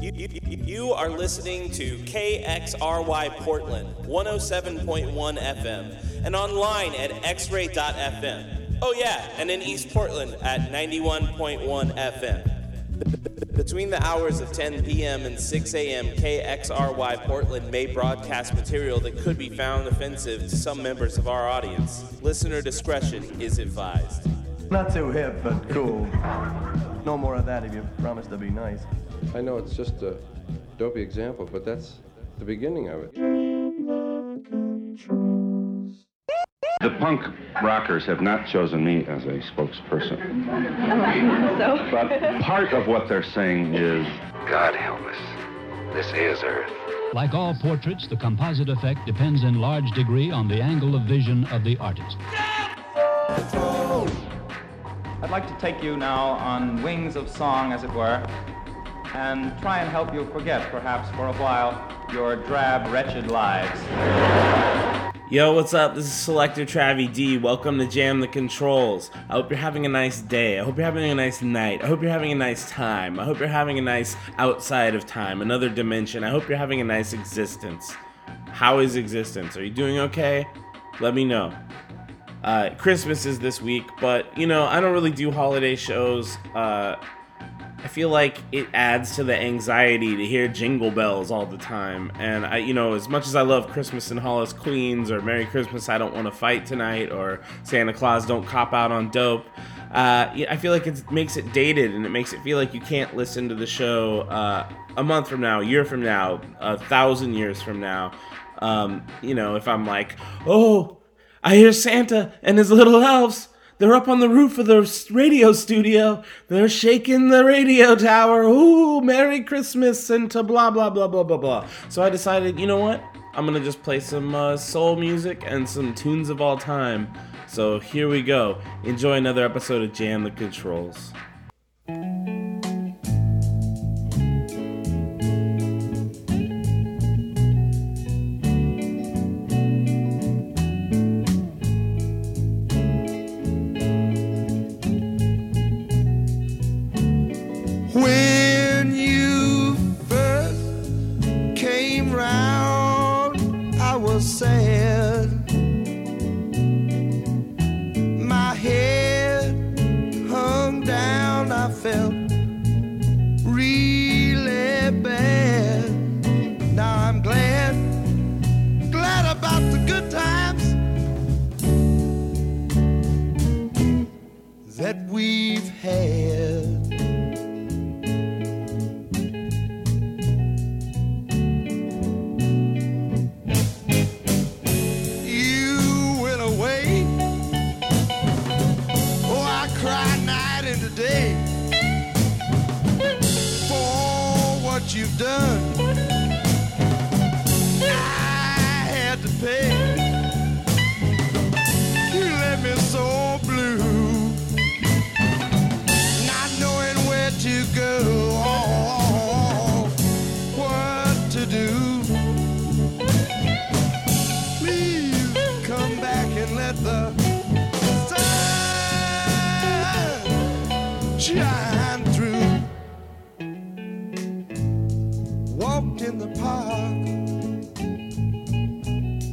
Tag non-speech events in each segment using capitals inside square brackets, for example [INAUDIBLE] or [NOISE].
You, you, you are listening to KXRY Portland 107.1 FM and online at xray.fm. Oh, yeah, and in East Portland at 91.1 FM. Between the hours of 10 p.m. and 6 a.m., KXRY Portland may broadcast material that could be found offensive to some members of our audience. Listener discretion is advised. Not too hip, but cool. No more of that if you promise to be nice. I know it's just a dopey example, but that's the beginning of it. The punk rockers have not chosen me as a spokesperson. [LAUGHS] So? But part of what they're saying is God help us. This is Earth. Like all portraits, the composite effect depends in large degree on the angle of vision of the artist. I'd like to take you now on wings of song, as it were, and try and help you forget, perhaps for a while, your drab, wretched lives. Yo, what's up? This is Selector Travi D. Welcome to Jam the Controls. I hope you're having a nice day. I hope you're having a nice night. I hope you're having a nice time. I hope you're having a nice outside of time, another dimension. I hope you're having a nice existence. How is existence? Are you doing okay? Let me know. Uh, Christmas is this week, but you know, I don't really do holiday shows. Uh, I feel like it adds to the anxiety to hear jingle bells all the time. And I, you know, as much as I love Christmas in Hollis Queens or Merry Christmas, I don't want to fight tonight or Santa Claus don't cop out on dope. Uh, I feel like it makes it dated and it makes it feel like you can't listen to the show uh, a month from now, a year from now, a thousand years from now. Um, you know, if I'm like, oh, I hear Santa and his little elves. They're up on the roof of the radio studio. They're shaking the radio tower. Ooh, Merry Christmas and to blah blah blah blah blah blah. So I decided, you know what? I'm gonna just play some uh, soul music and some tunes of all time. So here we go. Enjoy another episode of Jam the Controls. Walked in the park,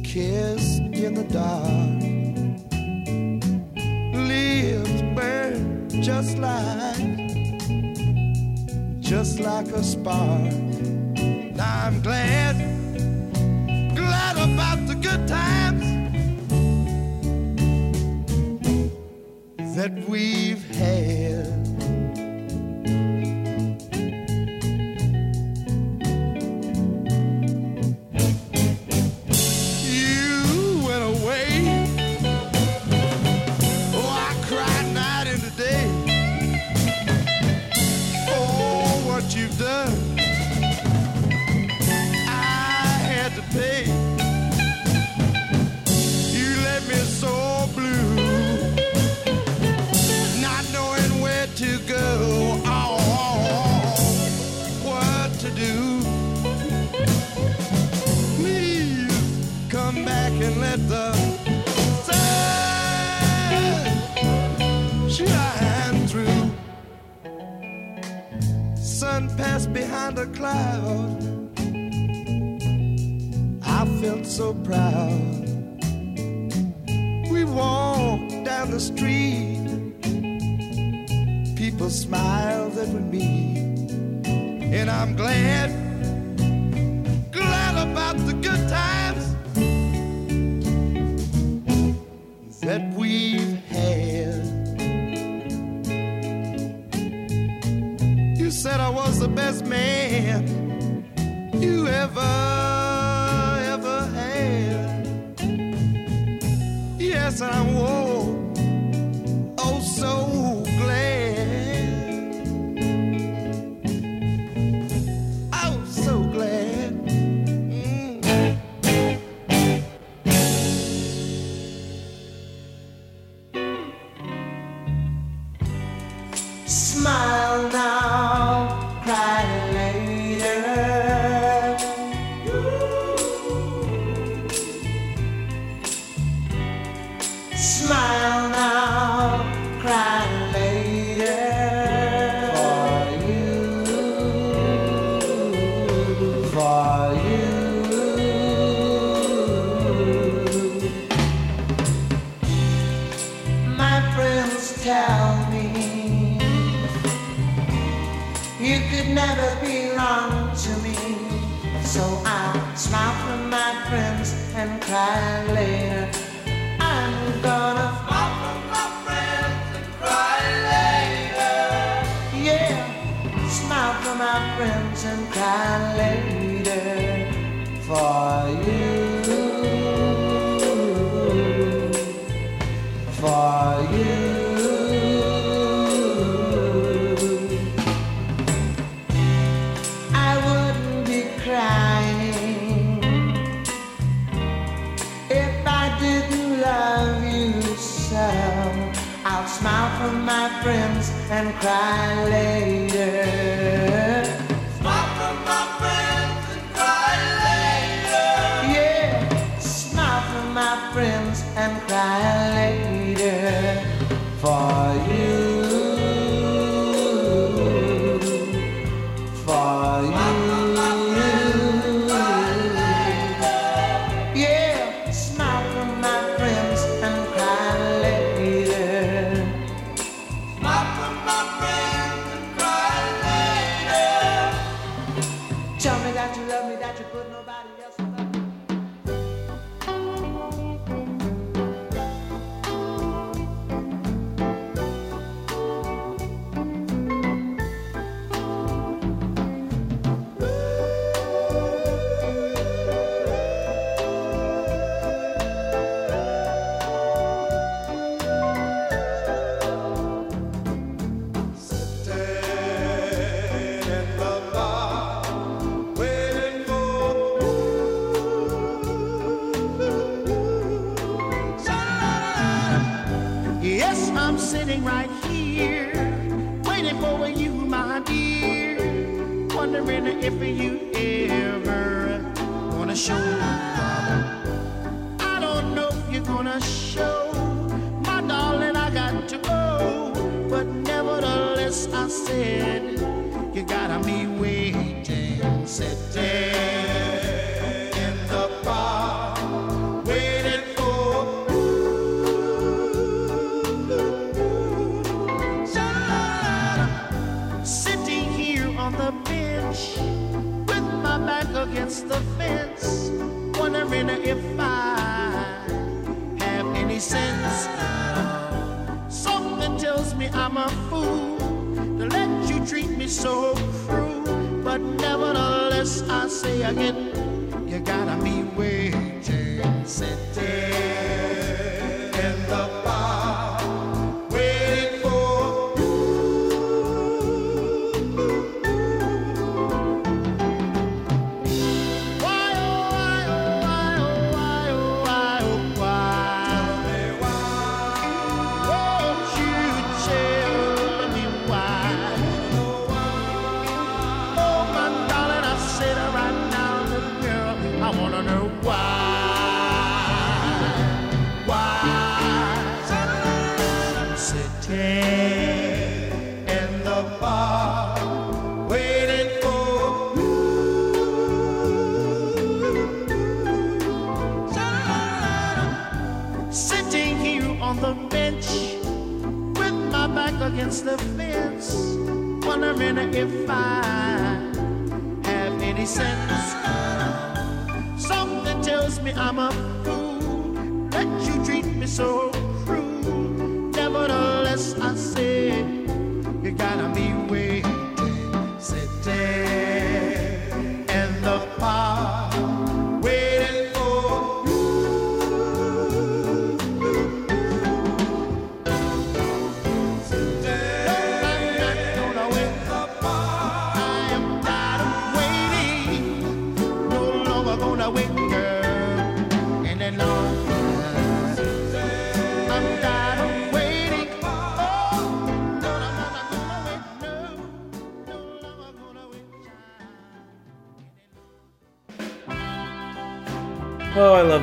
kissed in the dark. Lips burn just like, just like a spark. Now I'm glad glad about the good times that we've had. behind a cloud. I felt so proud. We walked down the street. People smiled at me. And I'm glad, glad about the good times.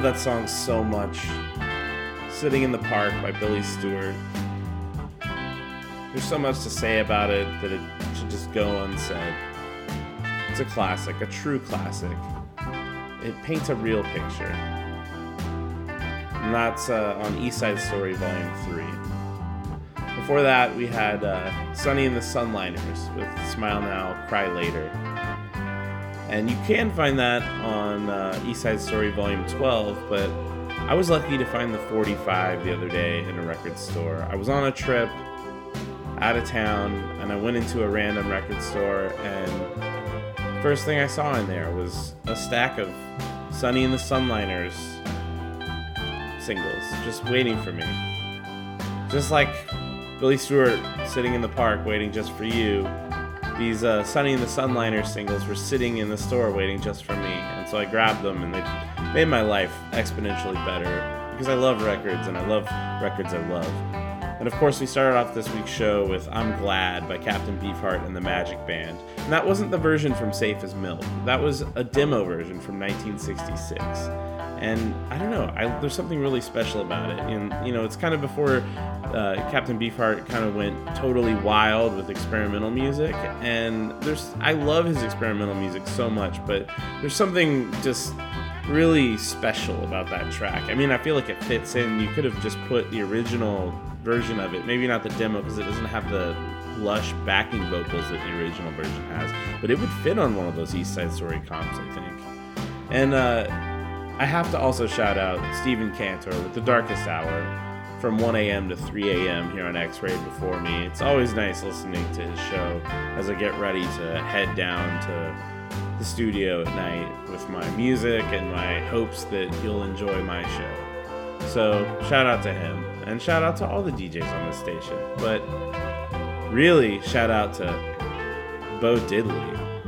Love that song so much. Sitting in the Park by Billy Stewart. There's so much to say about it that it should just go unsaid. It's a classic, a true classic. It paints a real picture. And that's uh, on East Side Story Volume 3. Before that, we had uh, Sunny and the Sunliners with Smile Now, Cry Later. And you can find that on uh, East Side Story Volume 12, but I was lucky to find the 45 the other day in a record store. I was on a trip out of town and I went into a random record store and first thing I saw in there was a stack of Sunny and the Sunliners singles just waiting for me. Just like Billy Stewart sitting in the park waiting just for you, these uh, Sunny and the Sunliner singles were sitting in the store waiting just for me. And so I grabbed them and they made my life exponentially better because I love records and I love records I love. And of course, we started off this week's show with I'm Glad by Captain Beefheart and the Magic Band. And that wasn't the version from Safe as Milk, that was a demo version from 1966. And I don't know, I, there's something really special about it. And, you know, it's kind of before uh, Captain Beefheart kind of went totally wild with experimental music. And there's, I love his experimental music so much, but there's something just really special about that track. I mean, I feel like it fits in. You could have just put the original version of it, maybe not the demo because it doesn't have the lush backing vocals that the original version has, but it would fit on one of those East Side Story comps, I think. And uh, I have to also shout out Stephen Cantor with The Darkest Hour from 1 a.m. to 3 a.m. here on X Ray before me. It's always nice listening to his show as I get ready to head down to the studio at night with my music and my hopes that you'll enjoy my show. So, shout out to him and shout out to all the DJs on this station. But really, shout out to Bo Diddley,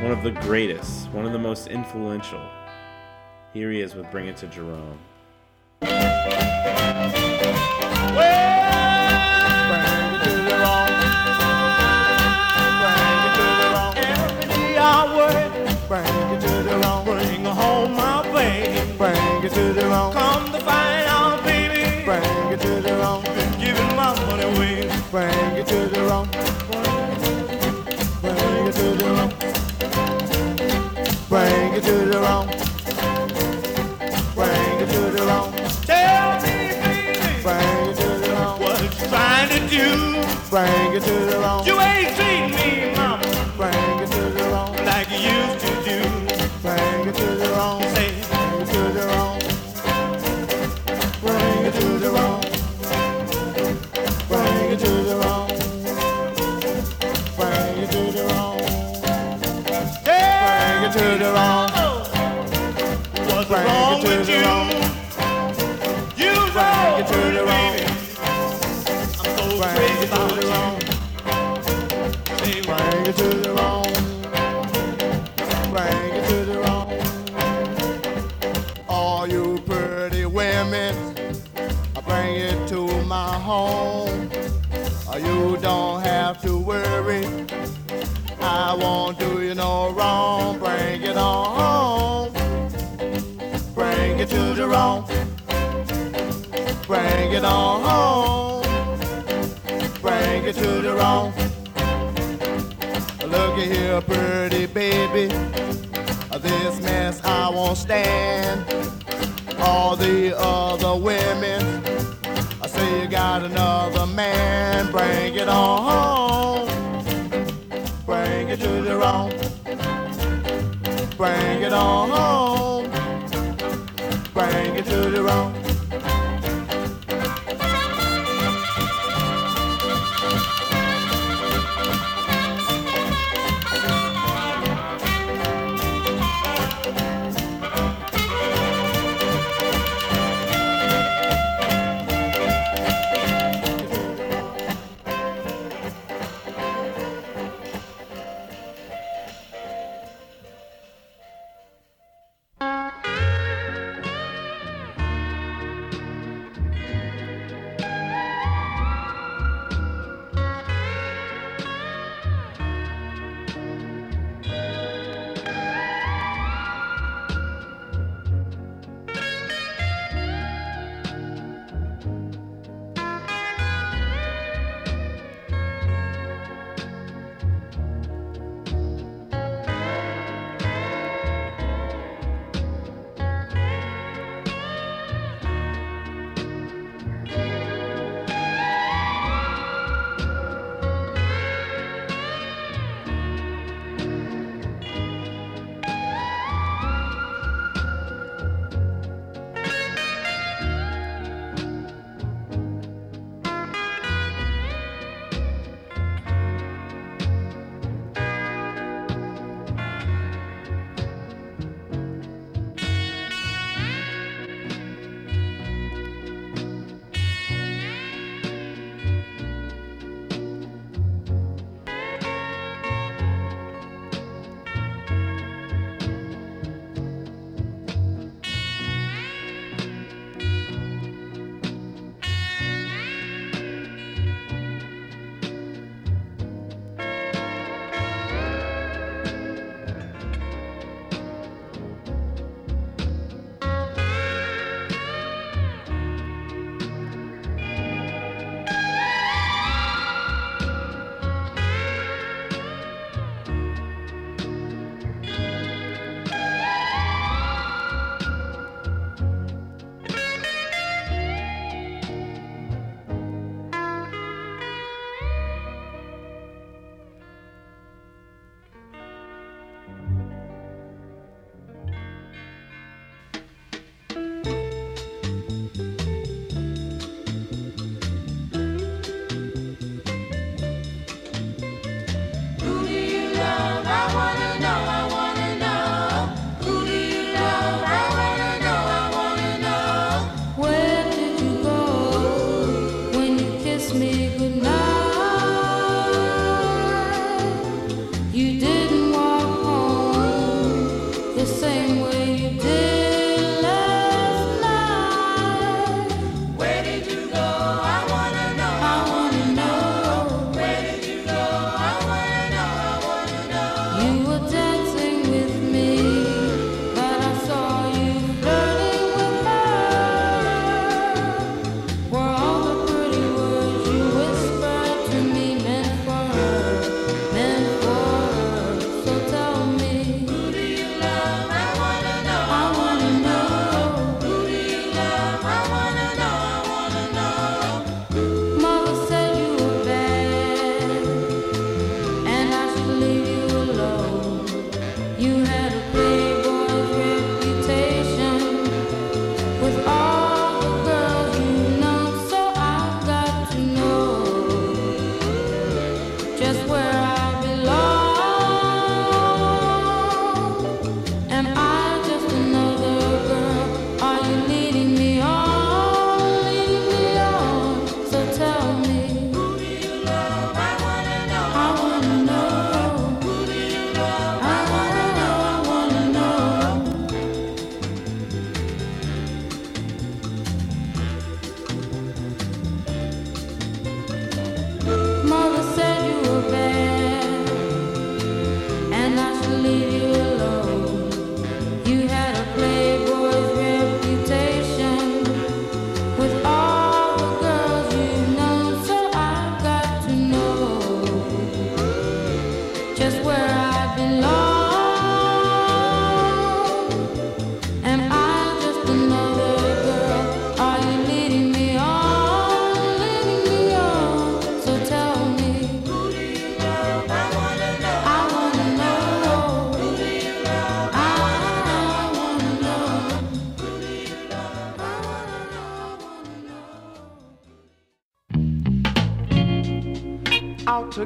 one of the greatest, one of the most influential. Here he is with Bring It to Jerome. Bring it to Jerome. You ain't treating me, mama. Bring it to Jerome. Like you used to do. Bring it to Jerome. Say, bring it to Jerome. Bring it to Jerome. Bring it to Jerome. Bring it to the wrong. Bring it to Jerome. What's wrong with? You it on home. Bring it to Jerome. Looky here, pretty baby. This mess I won't stand. All the other women I say you got another man. Bring it on home. Bring it to Jerome. Bring it on home. Bring it to Jerome.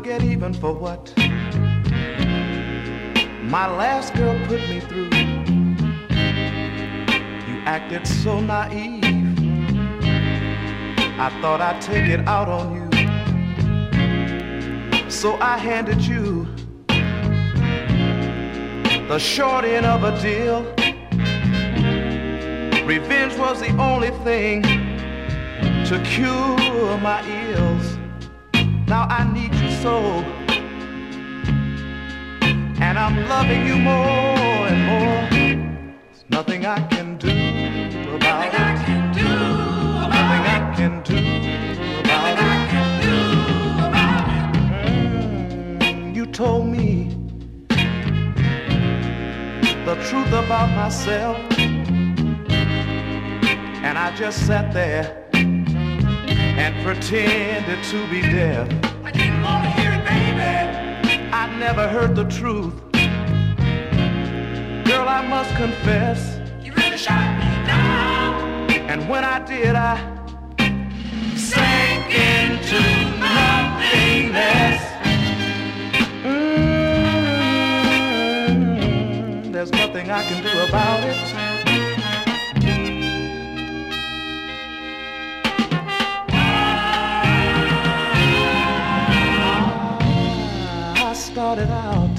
Get even for what my last girl put me through. You acted so naive. I thought I'd take it out on you. So I handed you the short end of a deal. Revenge was the only thing to cure my ills. Now I need you so. And I'm loving you more and more. There's nothing I can do about it. Nothing I can do about it. Mm, You told me the truth about myself. And I just sat there and pretended to be deaf. Never heard the truth. Girl, I must confess. You really shot me down. And when I did, I sank into nothingness. Mm, there's nothing I can do about it. Started out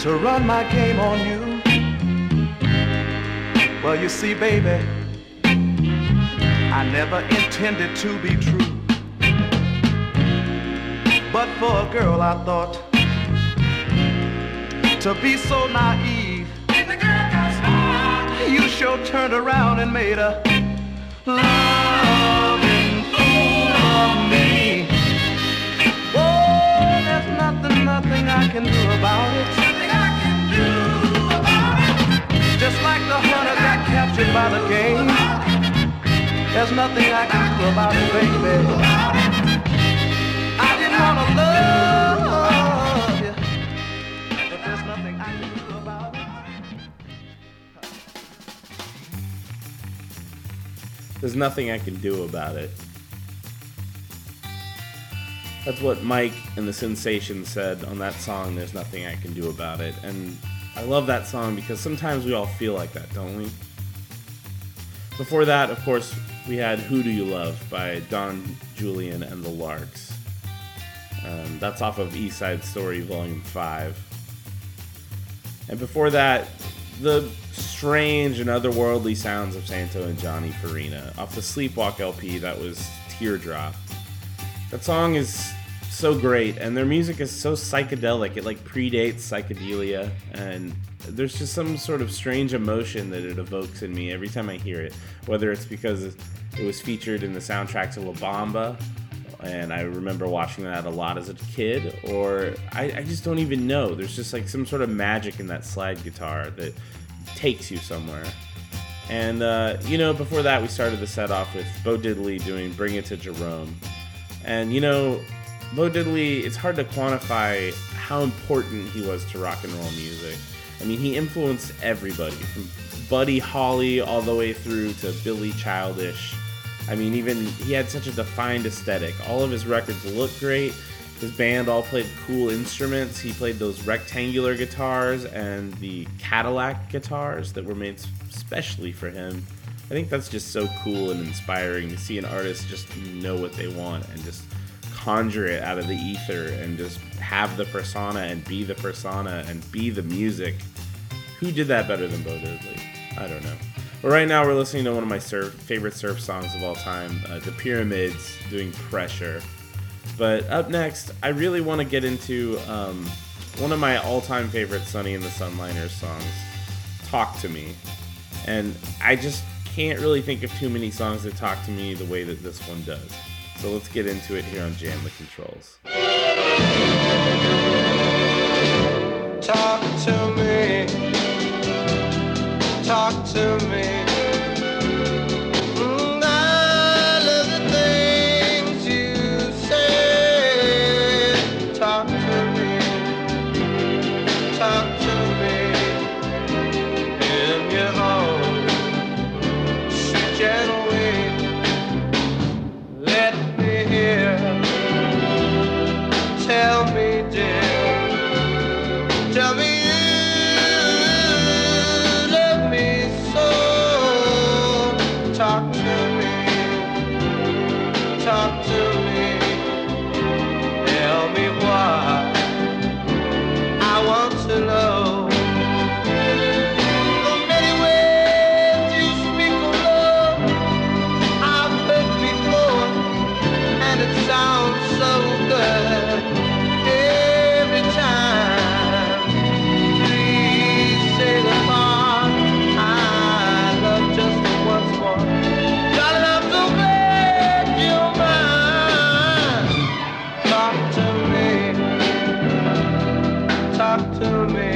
to run my game on you. Well, you see, baby, I never intended to be true. But for a girl, I thought to be so naive. You sure turned around and made a loving nothing, nothing I can do about it. Nothing I can do about it. Just like the hunter got captured by the game. There's nothing I can do about it, baby. I didn't want to love you, but there's nothing I can do about it. There's nothing I can do about it. That's what Mike and the Censations said on that song, There's Nothing I Can Do About It. And I love that song because sometimes we all feel like that, don't we? Before that, of course, we had Who Do You Love by Don Julian and the Larks. Um, that's off of East Side Story Volume 5. And before that, the strange and otherworldly sounds of Santo and Johnny Farina off the Sleepwalk LP that was Teardrop. That song is so great and their music is so psychedelic. It like predates psychedelia and there's just some sort of strange emotion that it evokes in me every time I hear it. Whether it's because it was featured in the soundtrack to La Bamba and I remember watching that a lot as a kid, or I, I just don't even know. There's just like some sort of magic in that slide guitar that takes you somewhere. And, uh, you know, before that, we started the set off with Bo Diddley doing Bring It to Jerome. And, you know, Bo Diddley, it's hard to quantify how important he was to rock and roll music. I mean, he influenced everybody from Buddy Holly all the way through to Billy Childish. I mean, even he had such a defined aesthetic. All of his records look great. His band all played cool instruments. He played those rectangular guitars and the Cadillac guitars that were made specially for him. I think that's just so cool and inspiring to see an artist just know what they want and just conjure it out of the ether and just have the persona and be the persona and be the music. Who did that better than Bo Diddley? I don't know. But right now we're listening to one of my surf, favorite surf songs of all time, uh, The Pyramids doing Pressure. But up next, I really want to get into um, one of my all-time favorite Sunny and the Sunliners songs, "Talk to Me," and I just can't really think of too many songs that talk to me the way that this one does. So let's get into it here on Jam the Controls. Talk to me. Talk to me. To me.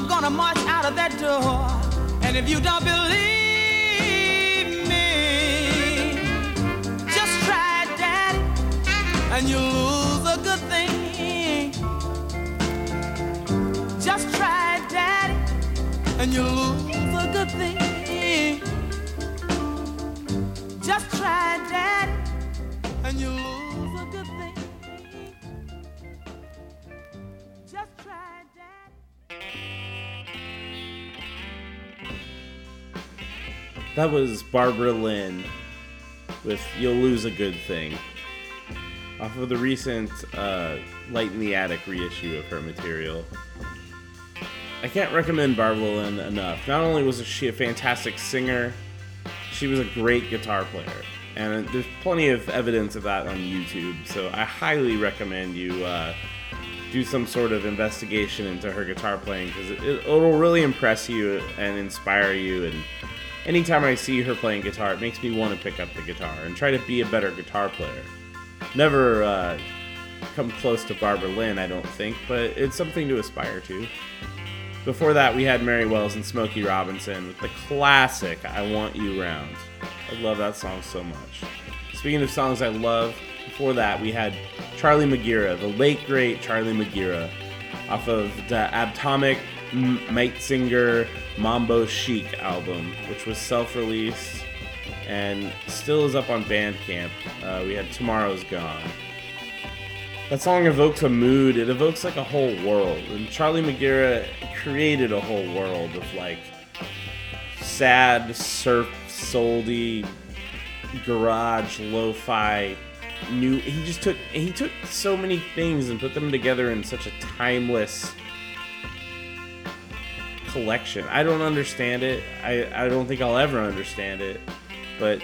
I'm gonna march out of that door. And if you don't believe me, just try, Daddy, and you'll lose a good thing. Just try, Daddy, and you'll lose a good thing. Just try, Daddy, That was Barbara Lynn with You'll Lose a Good Thing. Off of the recent uh, Light in the Attic reissue of her material. I can't recommend Barbara Lynn enough. Not only was she a fantastic singer, she was a great guitar player. and there's plenty of evidence of that on YouTube. So I highly recommend you uh, do some sort of investigation into her guitar playing because it, it'll really impress you and inspire you. And anytime I see her playing guitar, it makes me want to pick up the guitar and try to be a better guitar player. Never uh, come close to Barbara Lynn, I don't think, but it's something to aspire to. Before that, we had Mary Wells and Smokey Robinson with the classic I Want You Round. I love that song so much. Speaking of songs I love, before that, we had Charlie Megira, the late great Charlie Megira, off of the Atomic Singer Mambo Chic album, which was self released and still is up on Bandcamp. Uh, we had Tomorrow's Gone. That song evokes a mood, it evokes like a whole world. And Charlie Megira created a whole world of like sad, surf, soldy, garage, lo-fi, new he just took he took so many things and put them together in such a timeless collection. I don't understand it. I, I don't think I'll ever understand it. But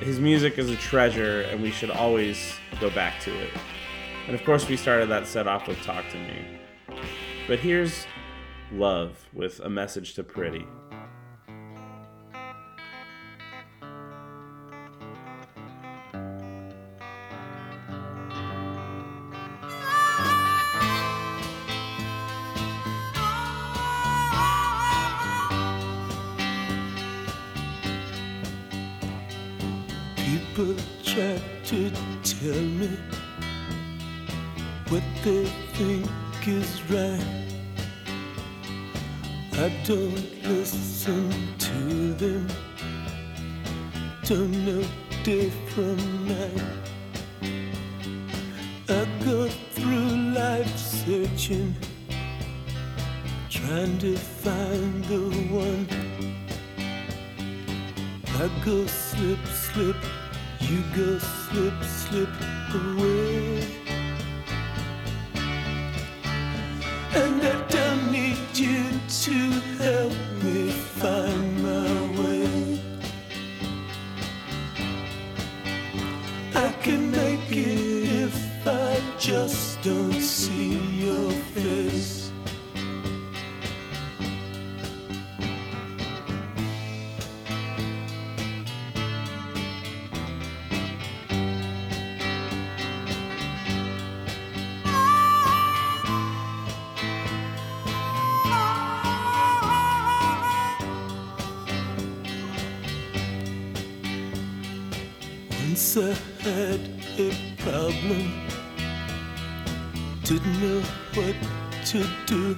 his music is a treasure and we should always go back to it. And of course, we started that set off with Talk to Me. But here's Love with a message to Pretty. I had a problem, didn't know what to do.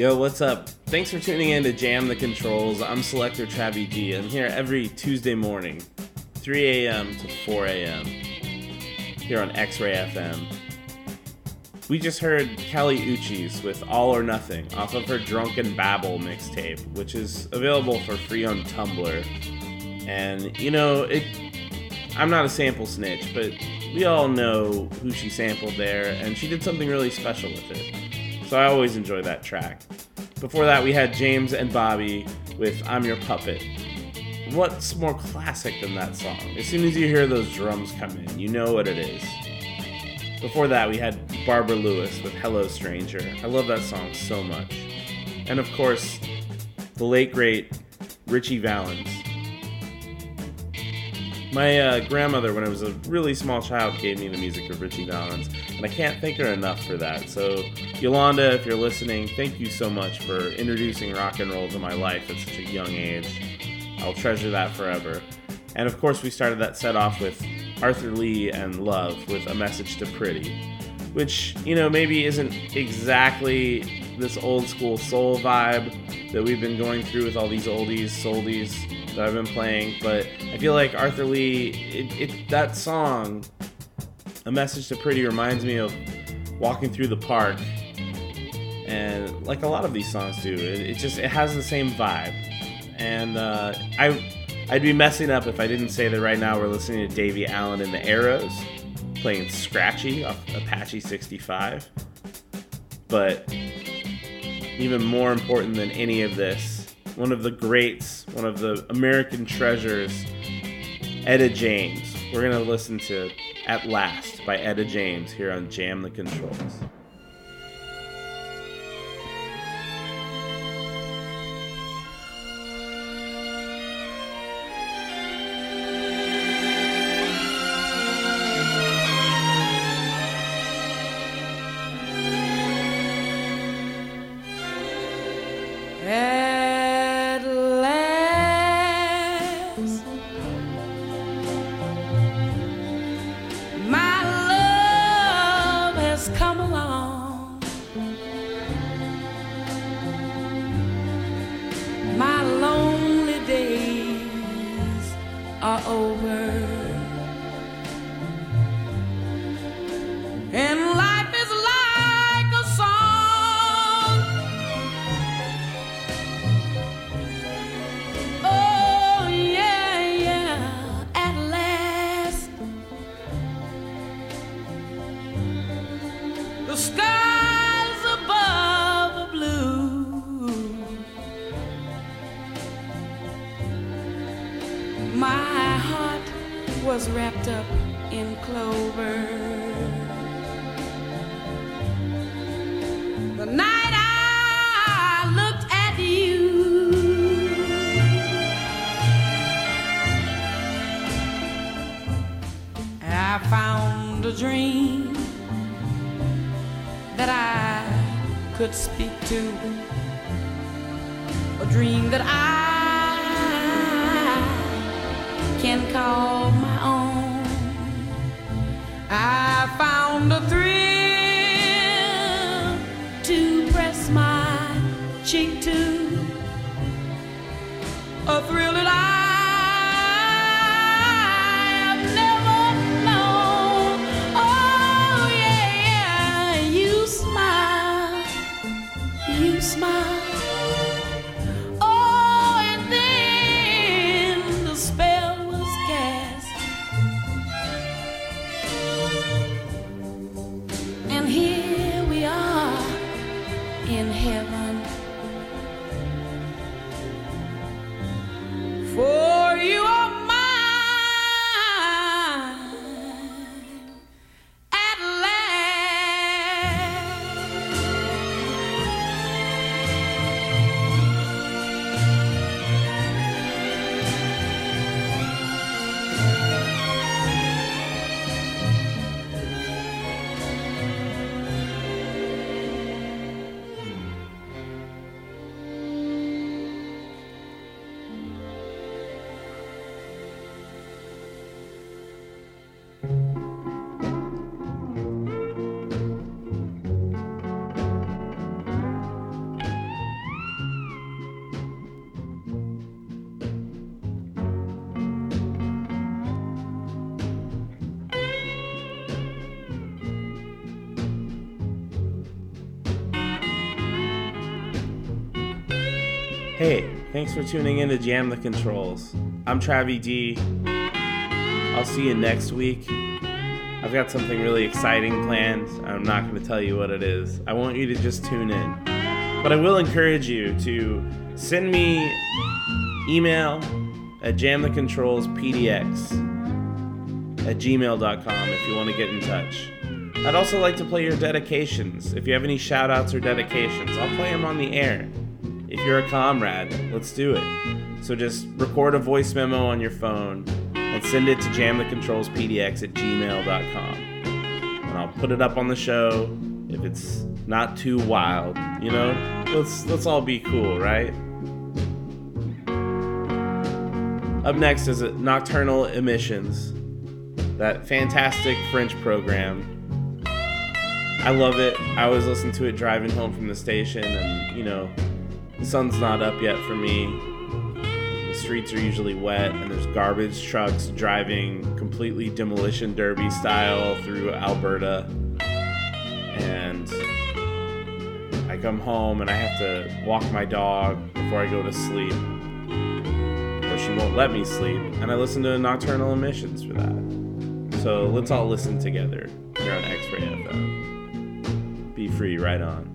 Yo, what's up? Thanks for tuning in to Jam the Controls. I'm Selector Travi D. I'm here every Tuesday morning, 3 a.m. to 4 a.m. here on X Ray FM. We just heard Kali Uchis with All or Nothing off of her Drunken Babble mixtape, which is available for free on Tumblr. And you know, it I'm not a sample snitch, but we all know who she sampled there, and she did something really special with it. So I always enjoy that track. Before that, we had James and Bobby with I'm Your Puppet. What's more classic than that song? As soon as you hear those drums come in, you know what it is. Before that, we had Barbara Lewis with Hello Stranger. I love that song so much. And of course, the late great Ritchie Valens. My uh, grandmother, when I was a really small child, gave me the music of Ritchie Valens, and I can't thank her enough for that. So, Yolanda, if you're listening, thank you so much for introducing rock and roll to my life at such a young age. I'll treasure that forever. And of course, we started that set off with Arthur Lee and Love with A Message to Pretty, which, you know, maybe isn't exactly this old school soul vibe that we've been going through with all these oldies, soldies that I've been playing, but I feel like Arthur Lee, it, it, that song, A Message to Pretty, reminds me of walking through the park, and like a lot of these songs do, it, it just it has the same vibe, and uh, I I'd be messing up if I didn't say that right now we're listening to Davie Allan and the Arrows playing Scratchy off Apache 65, but even more important than any of this one of the greats, one of the American treasures, Etta James. We're going to listen to At Last by Etta James here on Jam the Controls. To, a thrill thanks for tuning in to Jam the Controls. I'm Travi D. I'll see you next week. I've got something really exciting planned. I'm not going to tell you what it is. I want you to just tune in. But I will encourage you to send me email at jamthecontrolspdx at gmail.com if you want to get in touch. I'd also like to play your dedications. If you have any shout outs or dedications, I'll play them on the air. If you're a comrade, let's do it. So just record a voice memo on your phone and send it to jamthecontrolspdx at gmail.com. And I'll put it up on the show if it's not too wild. You know? Let's let's all be cool, right? Up next is Nocturnal Emissions, that fantastic French program. I love it. I always listen to it driving home from the station, and you know, the sun's not up yet for me. The streets are usually wet, and there's garbage trucks driving completely demolition derby style through Alberta. And I come home and I have to walk my dog before I go to sleep. Or she won't let me sleep. And I listen to Nocturnal Emissions for that. So let's all listen together here on X Ray FM. Be free, right on.